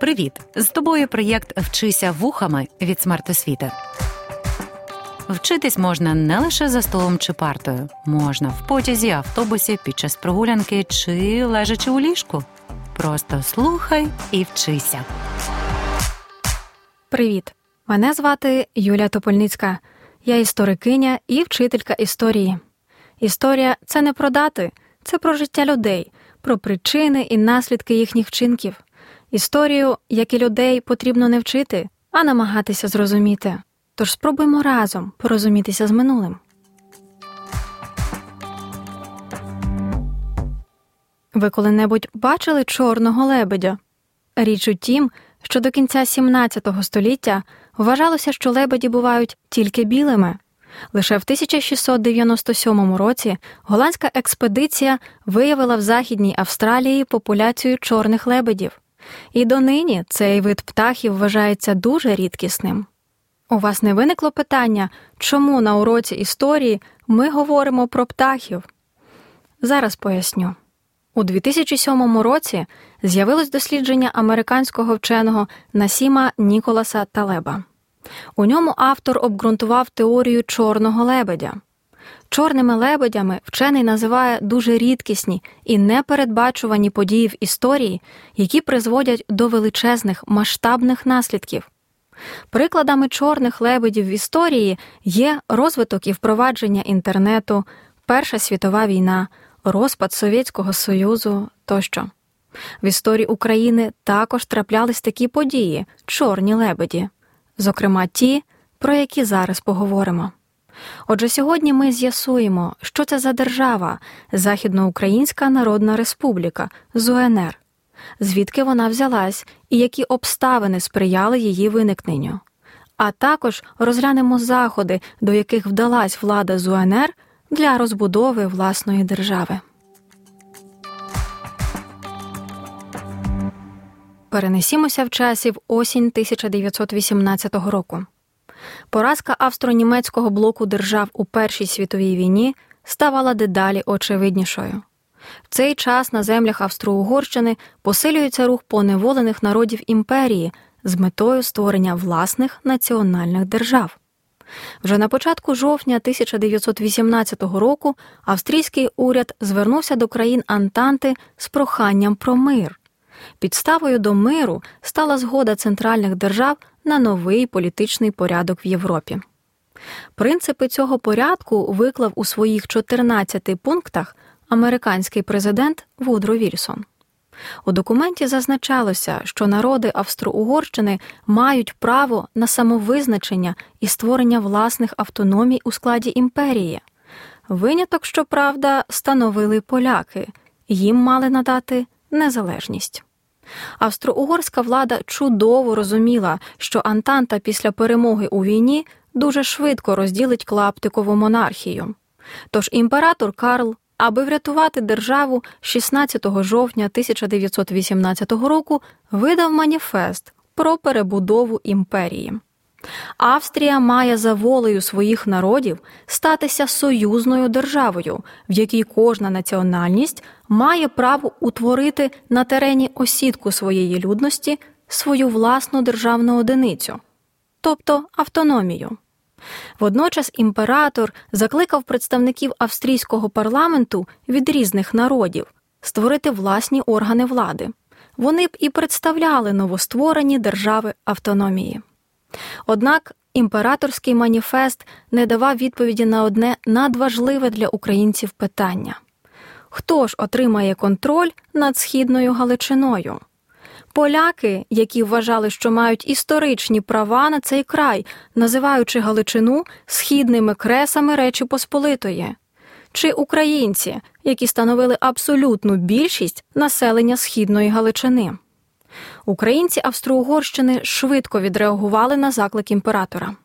Привіт! З тобою проєкт Вчися вухами від смертосвіти. Вчитись можна не лише за столом чи партою, можна в потязі, автобусі, під час прогулянки чи лежачи у ліжку. Просто слухай і вчися. Привіт! Мене звати Юлія Топольницька. Я історикиня і вчителька історії. Історія це не про дати, це про життя людей, про причини і наслідки їхніх вчинків. Історію, як і людей, потрібно не вчити, а намагатися зрозуміти. Тож спробуймо разом порозумітися з минулим. Ви коли-небудь бачили чорного лебедя? Річ у тім, що до кінця 17 століття вважалося, що лебеді бувають тільки білими. Лише в 1697 році голландська експедиція виявила в Західній Австралії популяцію чорних лебедів, і донині цей вид птахів вважається дуже рідкісним. У вас не виникло питання, чому на уроці історії ми говоримо про птахів? Зараз поясню. У 2007 році з'явилось дослідження американського вченого Насіма Ніколаса Талеба. У ньому автор обґрунтував теорію чорного лебедя. Чорними лебедями вчений називає дуже рідкісні і непередбачувані події в історії, які призводять до величезних масштабних наслідків. Прикладами чорних лебедів в історії є розвиток і впровадження інтернету, Перша світова війна, розпад Совєтського Союзу тощо. В історії України також траплялись такі події чорні лебеді, зокрема ті, про які зараз поговоримо. Отже, сьогодні ми з'ясуємо, що це за держава Західноукраїнська Народна Республіка з УНР, звідки вона взялась і які обставини сприяли її виникненню. А також розглянемо заходи, до яких вдалась влада з УНР для розбудови власної держави. Перенесімося в часі в осінь 1918 року. Поразка австро-німецького блоку держав у Першій світовій війні ставала дедалі очевиднішою. В цей час на землях Австро-Угорщини посилюється рух поневолених народів імперії з метою створення власних національних держав. Вже на початку жовтня 1918 року австрійський уряд звернувся до країн Антанти з проханням про мир. Підставою до миру стала згода центральних держав на новий політичний порядок в Європі. Принципи цього порядку виклав у своїх 14 пунктах американський президент Вудро Вільсон. У документі зазначалося, що народи Австро-Угорщини мають право на самовизначення і створення власних автономій у складі імперії. Виняток, щоправда, становили поляки, їм мали надати незалежність. Австро-угорська влада чудово розуміла, що Антанта після перемоги у війні дуже швидко розділить клаптикову монархію. Тож імператор Карл Аби врятувати державу 16 жовтня 1918 року видав маніфест про перебудову імперії. Австрія має за волею своїх народів статися союзною державою, в якій кожна національність має право утворити на терені осідку своєї людності свою власну державну одиницю, тобто автономію. Водночас імператор закликав представників австрійського парламенту від різних народів створити власні органи влади. Вони б і представляли новостворені держави автономії. Однак імператорський маніфест не давав відповіді на одне надважливе для українців питання хто ж отримає контроль над східною Галичиною? Поляки, які вважали, що мають історичні права на цей край, називаючи Галичину східними кресами Речі Посполитої, чи українці, які становили абсолютну більшість населення східної Галичини. Українці Австро-Угорщини швидко відреагували на заклик імператора.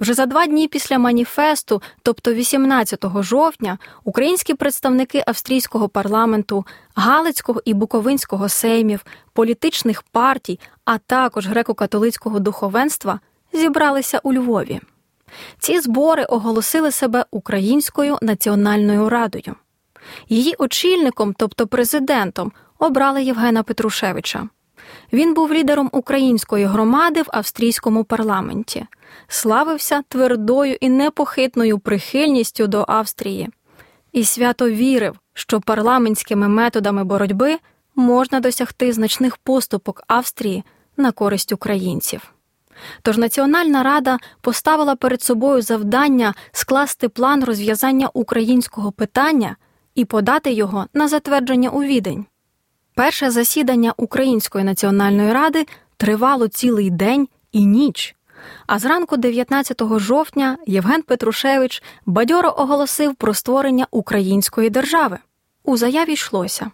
Вже за два дні після маніфесту, тобто 18 жовтня, українські представники австрійського парламенту, Галицького і Буковинського сеймів, політичних партій, а також греко-католицького духовенства зібралися у Львові. Ці збори оголосили себе Українською національною радою. Її очільником, тобто президентом, обрали Євгена Петрушевича. Він був лідером української громади в австрійському парламенті, славився твердою і непохитною прихильністю до Австрії і свято вірив, що парламентськими методами боротьби можна досягти значних поступок Австрії на користь українців. Тож Національна Рада поставила перед собою завдання скласти план розв'язання українського питання і подати його на затвердження у відень. Перше засідання Української національної ради тривало цілий день і ніч. А зранку 19 жовтня Євген Петрушевич бадьоро оголосив про створення української держави. У заяві йшлося.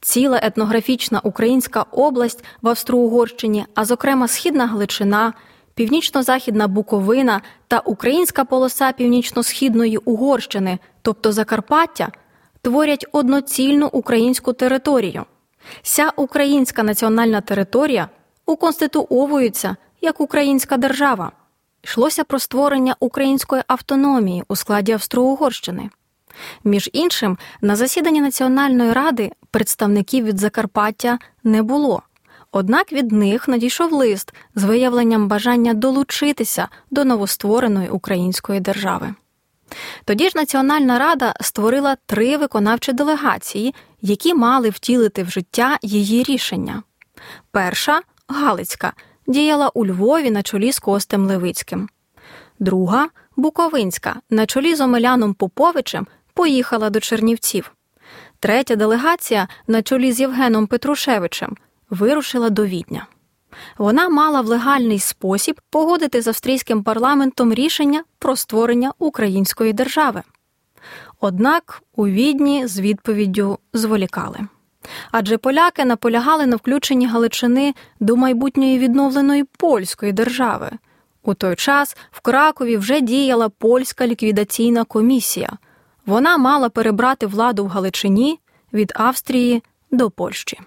Ціла етнографічна українська область в Австро-Угорщині, а зокрема Східна Галичина, Північно-Західна Буковина та Українська полоса Північно-Східної Угорщини, тобто Закарпаття, творять одноцільну українську територію. Ся українська національна територія уконституовується як українська держава. Йшлося про створення української автономії у складі Австро-Угорщини. Між іншим, на засіданні Національної ради представників від Закарпаття не було. Однак від них надійшов лист з виявленням бажання долучитися до новоствореної української держави. Тоді ж Національна Рада створила три виконавчі делегації, які мали втілити в життя її рішення. Перша Галицька діяла у Львові на чолі з Костем Левицьким. Друга Буковинська на чолі з Омеляном Поповичем поїхала до Чернівців. Третя делегація на чолі з Євгеном Петрушевичем вирушила до Відня. Вона мала в легальний спосіб погодити з австрійським парламентом рішення про створення української держави. Однак у відні з відповіддю зволікали. Адже поляки наполягали на включенні Галичини до майбутньої відновленої польської держави. У той час в Кракові вже діяла польська ліквідаційна комісія. Вона мала перебрати владу в Галичині від Австрії до Польщі.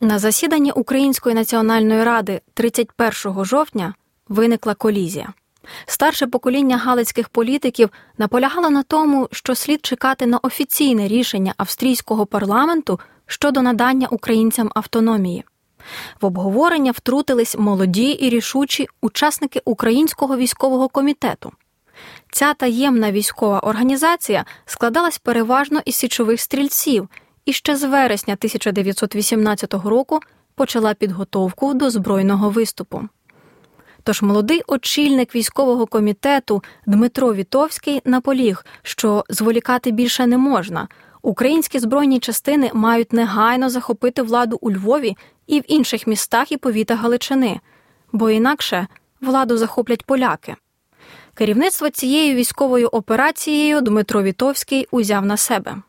На засіданні Української національної ради 31 жовтня виникла колізія. Старше покоління галицьких політиків наполягало на тому, що слід чекати на офіційне рішення австрійського парламенту щодо надання українцям автономії. В обговорення втрутились молоді і рішучі учасники Українського військового комітету. Ця таємна військова організація складалась переважно із січових стрільців і ще з вересня 1918 року почала підготовку до збройного виступу. Тож молодий очільник військового комітету Дмитро Вітовський наполіг, що зволікати більше не можна. Українські збройні частини мають негайно захопити владу у Львові і в інших містах і повітах Галичини, бо інакше владу захоплять поляки. Керівництво цією військовою операцією Дмитро Вітовський узяв на себе.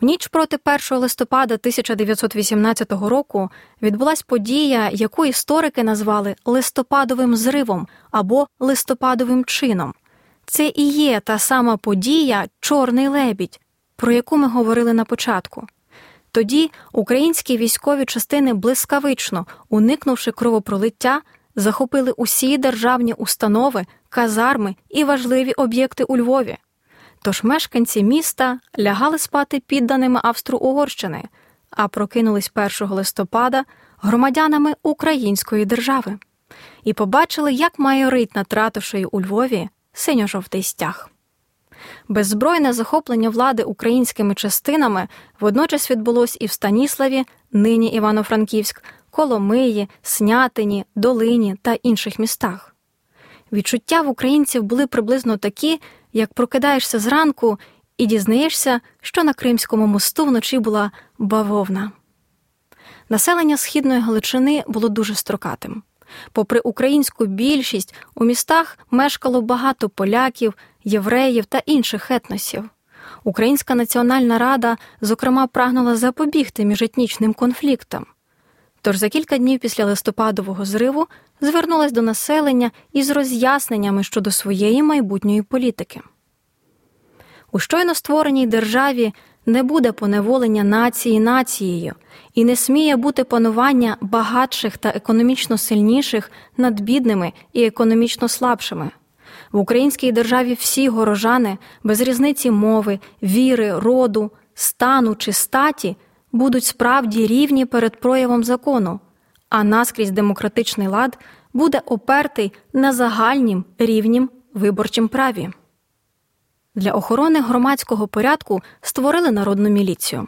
В ніч проти 1 листопада 1918 року відбулася подія, яку історики назвали листопадовим зривом або листопадовим чином. Це і є та сама подія Чорний лебідь, про яку ми говорили на початку. Тоді українські військові частини блискавично, уникнувши кровопролиття, захопили усі державні установи, казарми і важливі об'єкти у Львові. Тож мешканці міста лягали спати підданими Австро-Угорщини, а прокинулись 1 листопада громадянами Української держави і побачили, як майорить над ратушею у Львові синьо-жовтий стяг. Беззбройне захоплення влади українськими частинами водночас відбулось і в Станіславі, нині Івано-Франківськ, Коломиї, Снятині, Долині та інших містах. Відчуття в українців були приблизно такі, як прокидаєшся зранку і дізнаєшся, що на Кримському мосту вночі була бавовна. Населення східної Галичини було дуже строкатим. Попри українську більшість, у містах мешкало багато поляків, євреїв та інших етносів. Українська національна рада, зокрема, прагнула запобігти міжетнічним конфліктам. Тож за кілька днів після листопадового зриву звернулась до населення із роз'ясненнями щодо своєї майбутньої політики. У щойно створеній державі не буде поневолення нації нацією і не сміє бути панування багатших та економічно сильніших над бідними і економічно слабшими. В українській державі всі горожани без різниці мови, віри, роду, стану чи статі будуть справді рівні перед проявом закону, а наскрізь демократичний лад буде опертий на загальнім рівнім виборчим праві. Для охорони громадського порядку створили народну міліцію.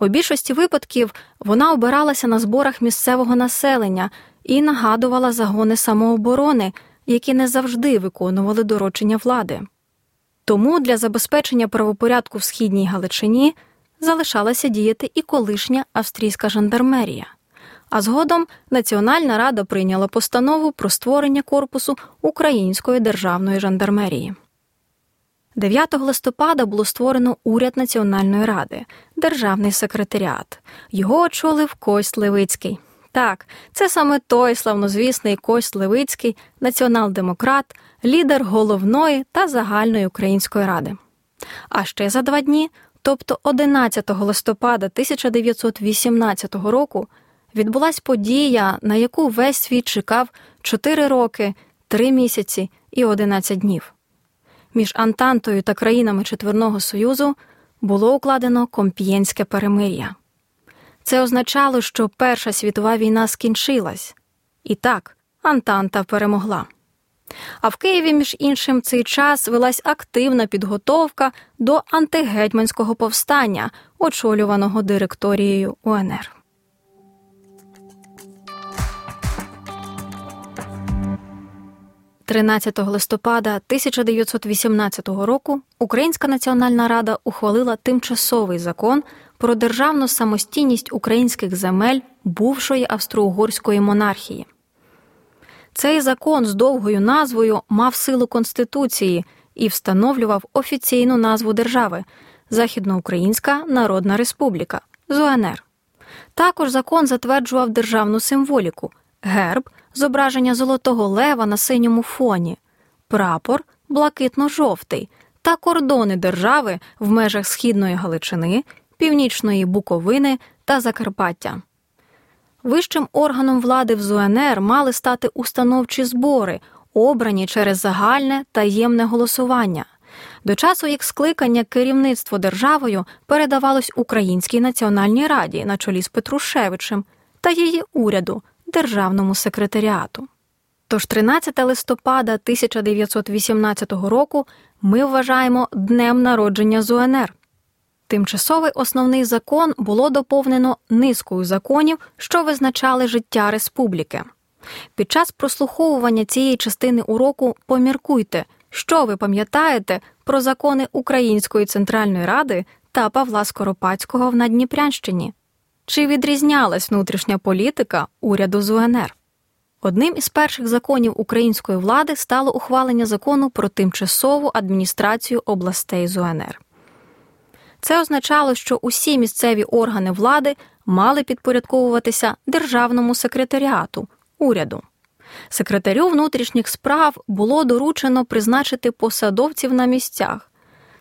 У більшості випадків вона обиралася на зборах місцевого населення і нагадувала загони самооборони, які не завжди виконували доручення влади. Тому для забезпечення правопорядку в східній Галичині залишалася діяти і колишня австрійська жандармерія. А згодом Національна рада прийняла постанову про створення корпусу Української державної жандармерії. 9 листопада було створено уряд Національної ради, державний секретаріат. Його очолив Кость Левицький. Так, це саме той славнозвісний Кость Левицький, націонал-демократ, лідер головної та загальної української ради. А ще за два дні, тобто 11 листопада 1918 року, відбулась подія, на яку весь світ чекав 4 роки, 3 місяці і 11 днів. Між Антантою та країнами Четверного Союзу було укладено комп'єнське перемир'я. Це означало, що Перша світова війна скінчилась, і так, Антанта перемогла. А в Києві, між іншим, цей час велась активна підготовка до антигетьманського повстання, очолюваного директорією УНР. 13 листопада 1918 року Українська Національна Рада ухвалила тимчасовий закон про державну самостійність українських земель бувшої австро-угорської монархії. Цей закон з довгою назвою мав силу Конституції і встановлював офіційну назву держави Західноукраїнська Народна Республіка ЗУНР. Також закон затверджував державну символіку, герб, зображення золотого лева на синьому фоні, прапор блакитно-жовтий та кордони держави в межах Східної Галичини, Північної Буковини та Закарпаття. Вищим органом влади в ЗУНР мали стати установчі збори, обрані через загальне таємне голосування. До часу їх скликання керівництво державою передавалось Українській національній раді на чолі з Петрушевичем та її уряду, державному секретаріату. Тож 13 листопада 1918 року ми вважаємо днем народження ЗУНР. Тимчасовий основний закон було доповнено низкою законів, що визначали життя республіки. Під час прослуховування цієї частини уроку поміркуйте, що ви пам'ятаєте про закони Української центральної ради та Павла Скоропадського в Надніпрянщині. Чи відрізнялась внутрішня політика уряду з УНР? Одним із перших законів української влади стало ухвалення закону про тимчасову адміністрацію областей з УНР. Це означало, що усі місцеві органи влади мали підпорядковуватися державному секретаріату уряду. Секретарю внутрішніх справ було доручено призначити посадовців на місцях.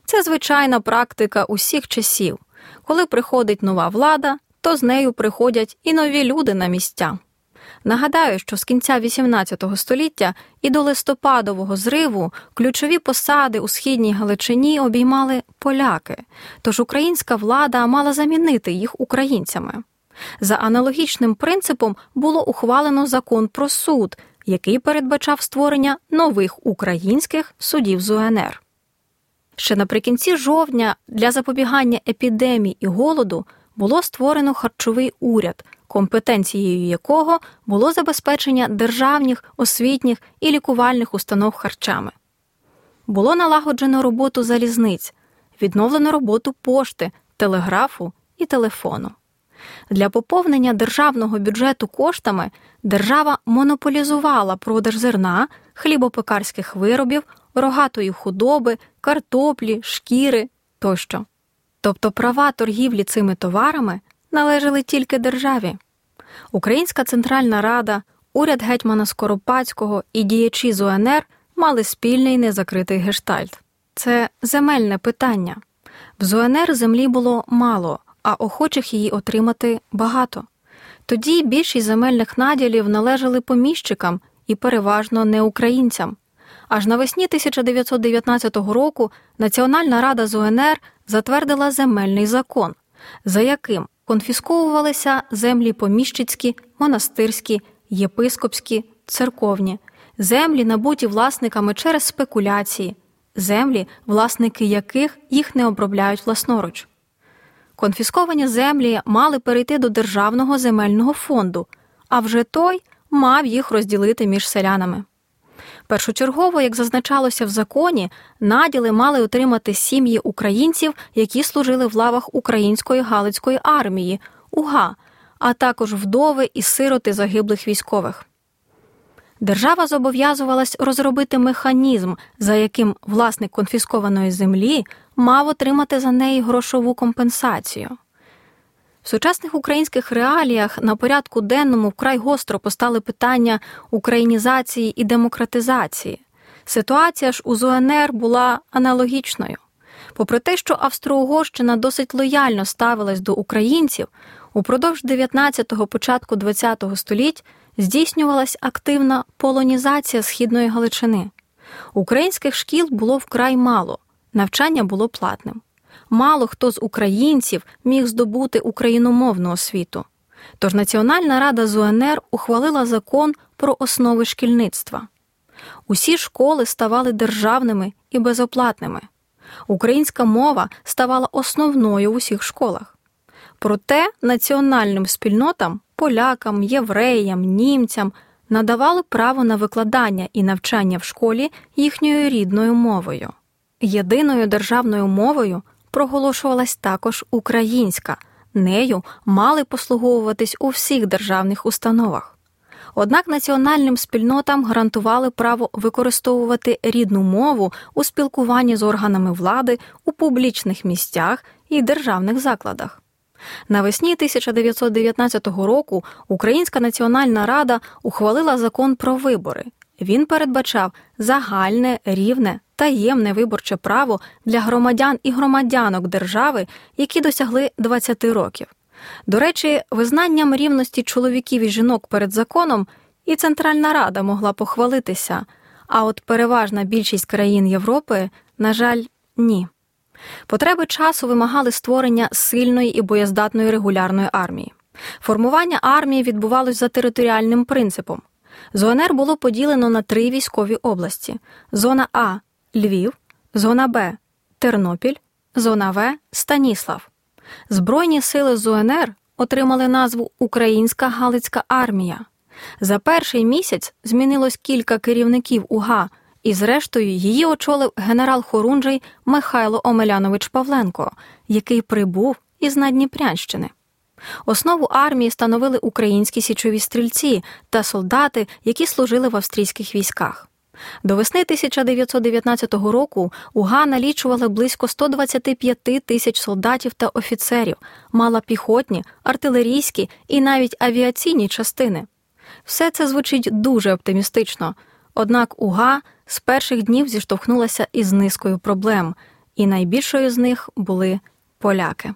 Це звичайна практика усіх часів. Коли приходить нова влада, то з нею приходять і нові люди на місця. Нагадаю, що з кінця XVIII століття і до листопадового зриву ключові посади у східній Галичині обіймали поляки, тож українська влада мала замінити їх українцями. За аналогічним принципом було ухвалено закон про суд, який передбачав створення нових українських судів з УНР. Ще наприкінці жовтня для запобігання епідемії і голоду було створено харчовий уряд, компетенцією якого було забезпечення державних, освітніх і лікувальних установ харчами. Було налагоджено роботу залізниць, відновлено роботу пошти, телеграфу і телефону. Для поповнення державного бюджету коштами держава монополізувала продаж зерна, хлібопекарських виробів, рогатої худоби, картоплі, шкіри тощо. Тобто права торгівлі цими товарами належали тільки державі. Українська Центральна Рада, уряд гетьмана Скоропадського і діячі з УНР мали спільний незакритий гештальт. Це земельне питання. В ЗУНР землі було мало, а охочих її отримати багато. Тоді більшість земельних наділів належали поміщикам і переважно не українцям. Аж навесні 1919 року Національна рада з УНР затвердила земельний закон, за яким конфісковувалися землі поміщицькі, монастирські, єпископські, церковні, землі, набуті власниками через спекуляції, землі, власники яких їх не обробляють власноруч. Конфісковані землі мали перейти до Державного земельного фонду, а вже той мав їх розділити між селянами. Першочергово, як зазначалося в законі, наділи мали отримати сім'ї українців, які служили в лавах Української Галицької армії УГА, а також вдови і сироти загиблих військових. Держава зобов'язувалась розробити механізм, за яким власник конфіскованої землі мав отримати за неї грошову компенсацію. В сучасних українських реаліях на порядку денному вкрай гостро постали питання українізації і демократизації. Ситуація ж у ЗУНР була аналогічною. Попри те, що Австро-Угорщина досить лояльно ставилась до українців, упродовж 19-го початку 20-го століть здійснювалась активна полонізація східної Галичини. Українських шкіл було вкрай мало, навчання було платним мало хто з українців міг здобути україномовну освіту. Тож Національна рада з УНР ухвалила закон про основи шкільництва. Усі школи ставали державними і безоплатними. Українська мова ставала основною в усіх школах. Проте національним спільнотам, полякам, євреям, німцям надавали право на викладання і навчання в школі їхньою рідною мовою. Єдиною державною мовою проголошувалась також українська, нею мали послуговуватись у всіх державних установах. Однак національним спільнотам гарантували право використовувати рідну мову у спілкуванні з органами влади у публічних місцях і державних закладах. Навесні 1919 року Українська Національна Рада ухвалила закон про вибори. Він передбачав загальне, рівне таємне виборче право для громадян і громадянок держави, які досягли 20 років. До речі, визнанням рівності чоловіків і жінок перед законом і Центральна Рада могла похвалитися, а от переважна більшість країн Європи, на жаль, ні. Потреби часу вимагали створення сильної і боєздатної регулярної армії. Формування армії відбувалось за територіальним принципом. ЗОНР було поділено на три військові області: зона А Львів, зона Б Тернопіль, зона В Станіслав. Збройні сили ЗУНР отримали назву Українська Галицька армія. За перший місяць змінилось кілька керівників УГА, і, зрештою, її очолив генерал Хорунжий Михайло Омелянович Павленко, який прибув із Надніпрянщини. Основу армії становили українські січові стрільці та солдати, які служили в австрійських військах. До весни 1919 року УГА налічувала близько 125 тисяч солдатів та офіцерів, мала піхотні, артилерійські і навіть авіаційні частини. Все це звучить дуже оптимістично. Однак УГА з перших днів зіштовхнулася із низкою проблем, і найбільшою з них були поляки.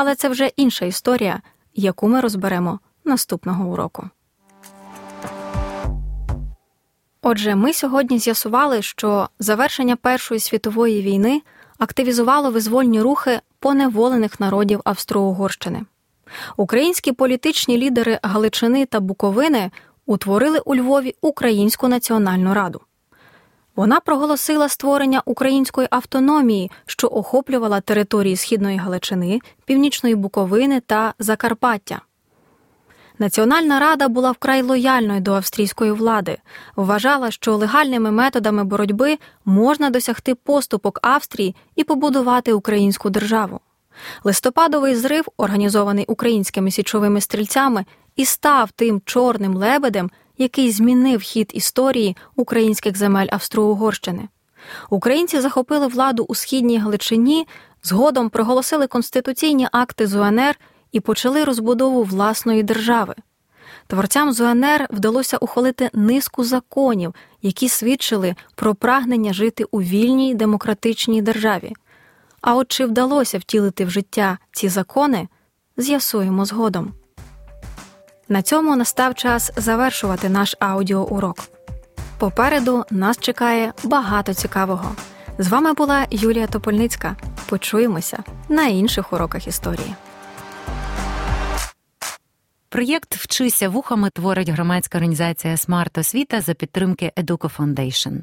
Але це вже інша історія, яку ми розберемо наступного уроку. Отже, ми сьогодні з'ясували, що завершення Першої світової війни активізувало визвольні рухи поневолених народів Австро-Угорщини. Українські політичні лідери Галичини та Буковини утворили у Львові Українську національну раду. Вона проголосила створення української автономії, що охоплювала території Східної Галичини, Північної Буковини та Закарпаття. Національна рада була вкрай лояльною до австрійської влади, вважала, що легальними методами боротьби можна досягти поступок Австрії і побудувати українську державу. Листопадовий зрив, організований українськими січовими стрільцями, і став тим чорним лебедем, який змінив хід історії українських земель Австро-Угорщини. Українці захопили владу у східній Галичині, згодом проголосили конституційні акти з УНР і почали розбудову власної держави. Творцям ЗУНР вдалося ухвалити низку законів, які свідчили про прагнення жити у вільній демократичній державі. А от чи вдалося втілити в життя ці закони, з'ясуємо згодом. На цьому настав час завершувати наш аудіоурок. Попереду нас чекає багато цікавого. З вами була Юлія Топольницька. Почуємося на інших уроках історії. Проєкт Вчися вухами творить громадська організація Смарт Освіта за підтримки Educo Foundation.